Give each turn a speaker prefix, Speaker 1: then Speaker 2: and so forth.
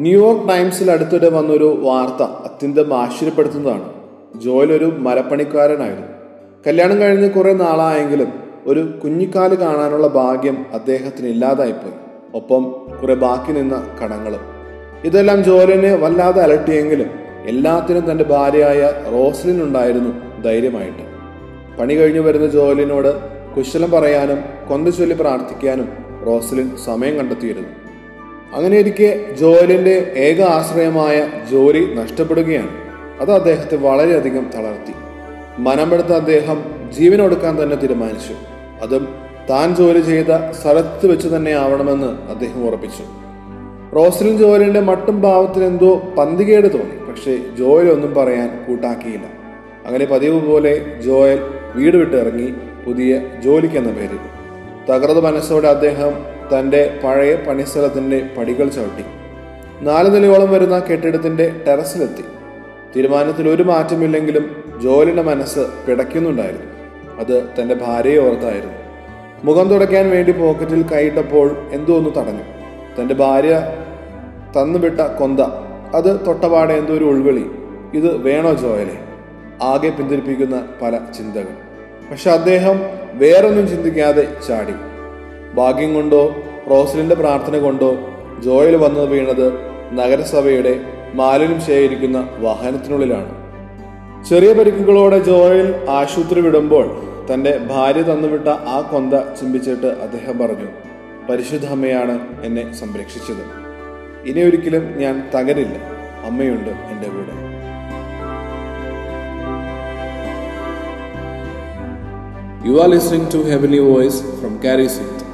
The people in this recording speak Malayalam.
Speaker 1: ന്യൂയോർക്ക് ടൈംസിൽ അടുത്തിടെ വന്നൊരു വാർത്ത അത്യന്തം ആശ്ചര്യപ്പെടുത്തുന്നതാണ്. ജോയൽ ഒരു മരപ്പണിക്കാരനായിരുന്നു. കല്യാണം കഴിഞ്ഞ് കുറെ നാളായെങ്കിലും ഒരു കുഞ്ഞിക്കാൽ കാണാനുള്ള ഭാഗ്യം അദ്ദേഹത്തിന് ഇല്ലാതായിപ്പോയി. ഒപ്പം കുറെ ബാക്കി നിന്ന കടങ്ങളും. ഇതെല്ലാം ജോലിനെ വല്ലാതെ അലട്ടിയെങ്കിലും എല്ലാത്തിനും തന്റെ ഭാര്യയായ റോസ്ലിൻ ഉണ്ടായിരുന്നു ധൈര്യമായിട്ട്. പണി കഴിഞ്ഞു വരുന്ന ജോലിനോട് കുശലം പറയാനും കൊന്തു ചൊല്ലി പ്രാർത്ഥിക്കാനും റോസ്ലിൻ സമയം കണ്ടെത്തിയിരുന്നു. അങ്ങനെയിരിക്കെ ജോലിന്റെ ഏക ആശ്രയമായ ജോലി നഷ്ടപ്പെടുകയാണ്. അത് അദ്ദേഹത്തെ വളരെയധികം തളർത്തി. മനമെടുത്ത അദ്ദേഹം ജീവനൊടുക്കാൻ തന്നെ തീരുമാനിച്ചു. അതും താൻ ജോലി ചെയ്ത സ്ഥലത്ത് വെച്ച് തന്നെ ആവണമെന്ന് അദ്ദേഹം ഉറപ്പിച്ചു. റോസലിൻ ജോയലിന്റെ മട്ടും ഭാവത്തിന് എന്തോ പന്തികേട് തോന്നി. പക്ഷേ ജോയൽ ഒന്നും പറയാൻ കൂട്ടാക്കിയില്ല. അങ്ങനെ പതിവ് പോലെ ജോയൽ വീട് വിട്ടിറങ്ങി പുതിയ ജോലിക്കെന്ന പേരിൽ. തകർന്ന മനസ്സോടെ അദ്ദേഹം തന്റെ പഴയ പണിസ്ഥലത്തിന്റെ പടികൾ ചവിട്ടി. നാല് നിലയോളം വരുന്ന കെട്ടിടത്തിന്റെ ടെറസിലെത്തി. തീരുമാനത്തിൽ ഒരു മാറ്റമില്ലെങ്കിലും ജോലിയുടെ മനസ്സ് പിടയ്ക്കുന്നുണ്ടായിരുന്നു. അത് തന്റെ ഭാര്യയെ ഓർത്തായിരുന്നു. മുഖം തുടയ്ക്കാൻ വേണ്ടി പോക്കറ്റിൽ കൈയിട്ടപ്പോൾ എന്തോ ഒന്ന് തടഞ്ഞു. തന്റെ ഭാര്യ തന്നുവിട്ട കൊന്ത. അത് തൊട്ടപാടെ എന്തോ ഒരു ഉൾവിളി. ഇത് വേണോ ജോയലെ? ആകെ പിന്തിരിപ്പിക്കുന്ന പല ചിന്തകൾ. പക്ഷെ അദ്ദേഹം വേറൊന്നും ചിന്തിക്കാതെ ചാടി. ഭാഗ്യം കൊണ്ടോ റോസലിന്റെ പ്രാർത്ഥന കൊണ്ടോ ജോയിൽ വന്നത് വീണത് നഗരസഭയുടെ മാലിന്യം ശേഖരിക്കുന്ന വാഹനത്തിനുള്ളിലാണ്. ചെറിയ പരിക്കുകളോടെ ജോയിൽ ആശുപത്രി വിടുമ്പോൾ തന്റെ ഭാര്യ തന്നുവിട്ട ആ കൊന്ത ചിമ്പിച്ചിട്ട് അദ്ദേഹം പറഞ്ഞു പരിശുദ്ധ അമ്മയാണ് എന്നെ സംരക്ഷിച്ചത്. ഇനി ഒരിക്കലും ഞാൻ തകരില്ല. അമ്മയുണ്ട് എന്റെ കൂടെ
Speaker 2: you are listening to heavenly voice from Carrie Seat.